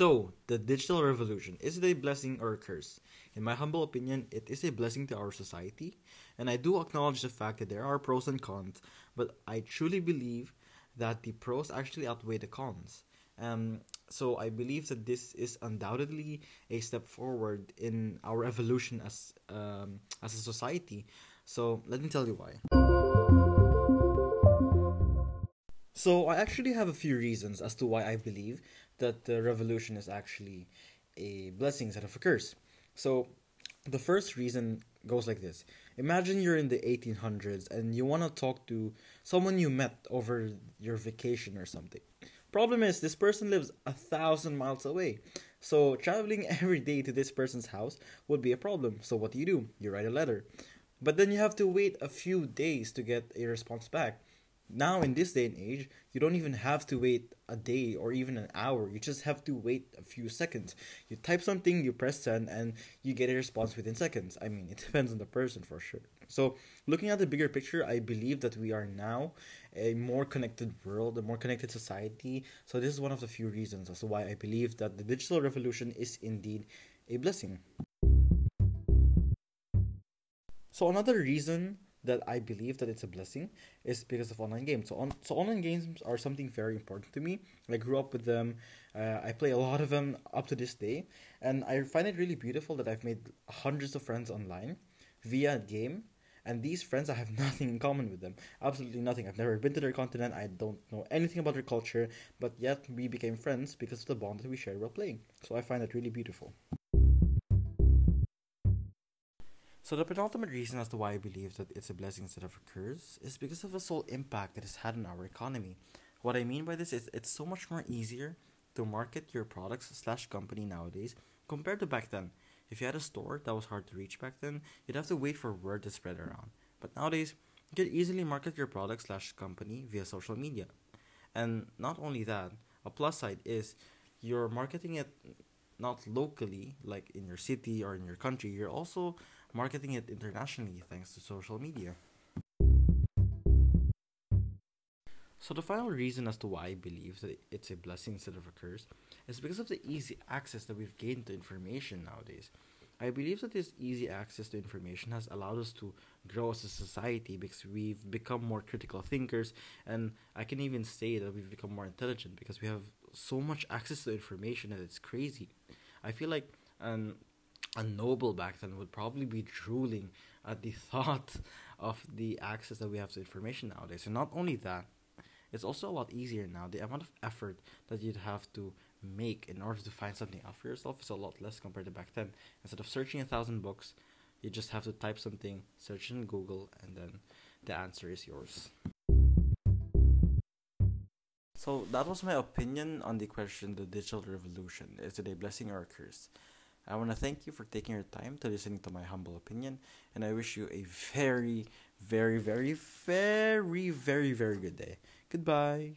So, the digital revolution is it a blessing or a curse? In my humble opinion, it is a blessing to our society, and I do acknowledge the fact that there are pros and cons, but I truly believe that the pros actually outweigh the cons. Um, so I believe that this is undoubtedly a step forward in our evolution as um, as a society. So let me tell you why. So I actually have a few reasons as to why I believe that the revolution is actually a blessing instead of a curse. So the first reason goes like this. Imagine you're in the 1800s and you want to talk to someone you met over your vacation or something. Problem is, this person lives a thousand miles away. So traveling every day to this person's house would be a problem. So what do you do? You write a letter. But then you have to wait a few days to get a response back now in this day and age you don't even have to wait a day or even an hour. You just have to wait a few seconds. You type something you press send and you get a response within seconds. I mean it depends on the person for sure. So looking at the bigger picture i believe that we are now a more connected world a more connected society. So this is one of the few reasons as to why i believe that the digital revolution is indeed a blessing. So another reason that I believe that it's a blessing is because of online games. So on so online games are something very important to me. I grew up with them. Uh, I play a lot of them up to this day, and I find it really beautiful that I've made hundreds of friends online via game. And these friends, I have nothing in common with them. Absolutely nothing. I've never been to their continent. I don't know anything about their culture. But yet, we became friends because of the bond that we shared while playing. So I find that really beautiful. So the penultimate reason as to why I believe that it's a blessing instead of a curse is because of the sole impact it has had on our economy. What I mean by this is it's so much more easier to market your products slash company nowadays compared to back then. If you had a store that was hard to reach back then, you'd have to wait for word to spread around. But nowadays, you can easily market your product slash company via social media. And not only that, a plus side is you're marketing it not locally, like in your city or in your country, you're also marketing it internationally thanks to social media. So the final reason as to why I believe that it's a blessing instead of a curse is because of the easy access that we've gained to information nowadays. I believe that this easy access to information has allowed us to grow as a society because we've become more critical thinkers and I can even say that we've become more intelligent because we have so much access to information that it's crazy. I feel like um, a noble back then would probably be drooling at the thought of the access that we have to information nowadays. And not only that, it's also a lot easier now. The amount of effort that you'd have to make in order to find something out for yourself is a lot less compared to back then. Instead of searching a thousand books, you just have to type something, search in Google, and then the answer is yours. So that was my opinion on the question the digital revolution. Is it a blessing or a curse? I want to thank you for taking your time to listening to my humble opinion, and I wish you a very, very, very, very, very, very good day. Goodbye.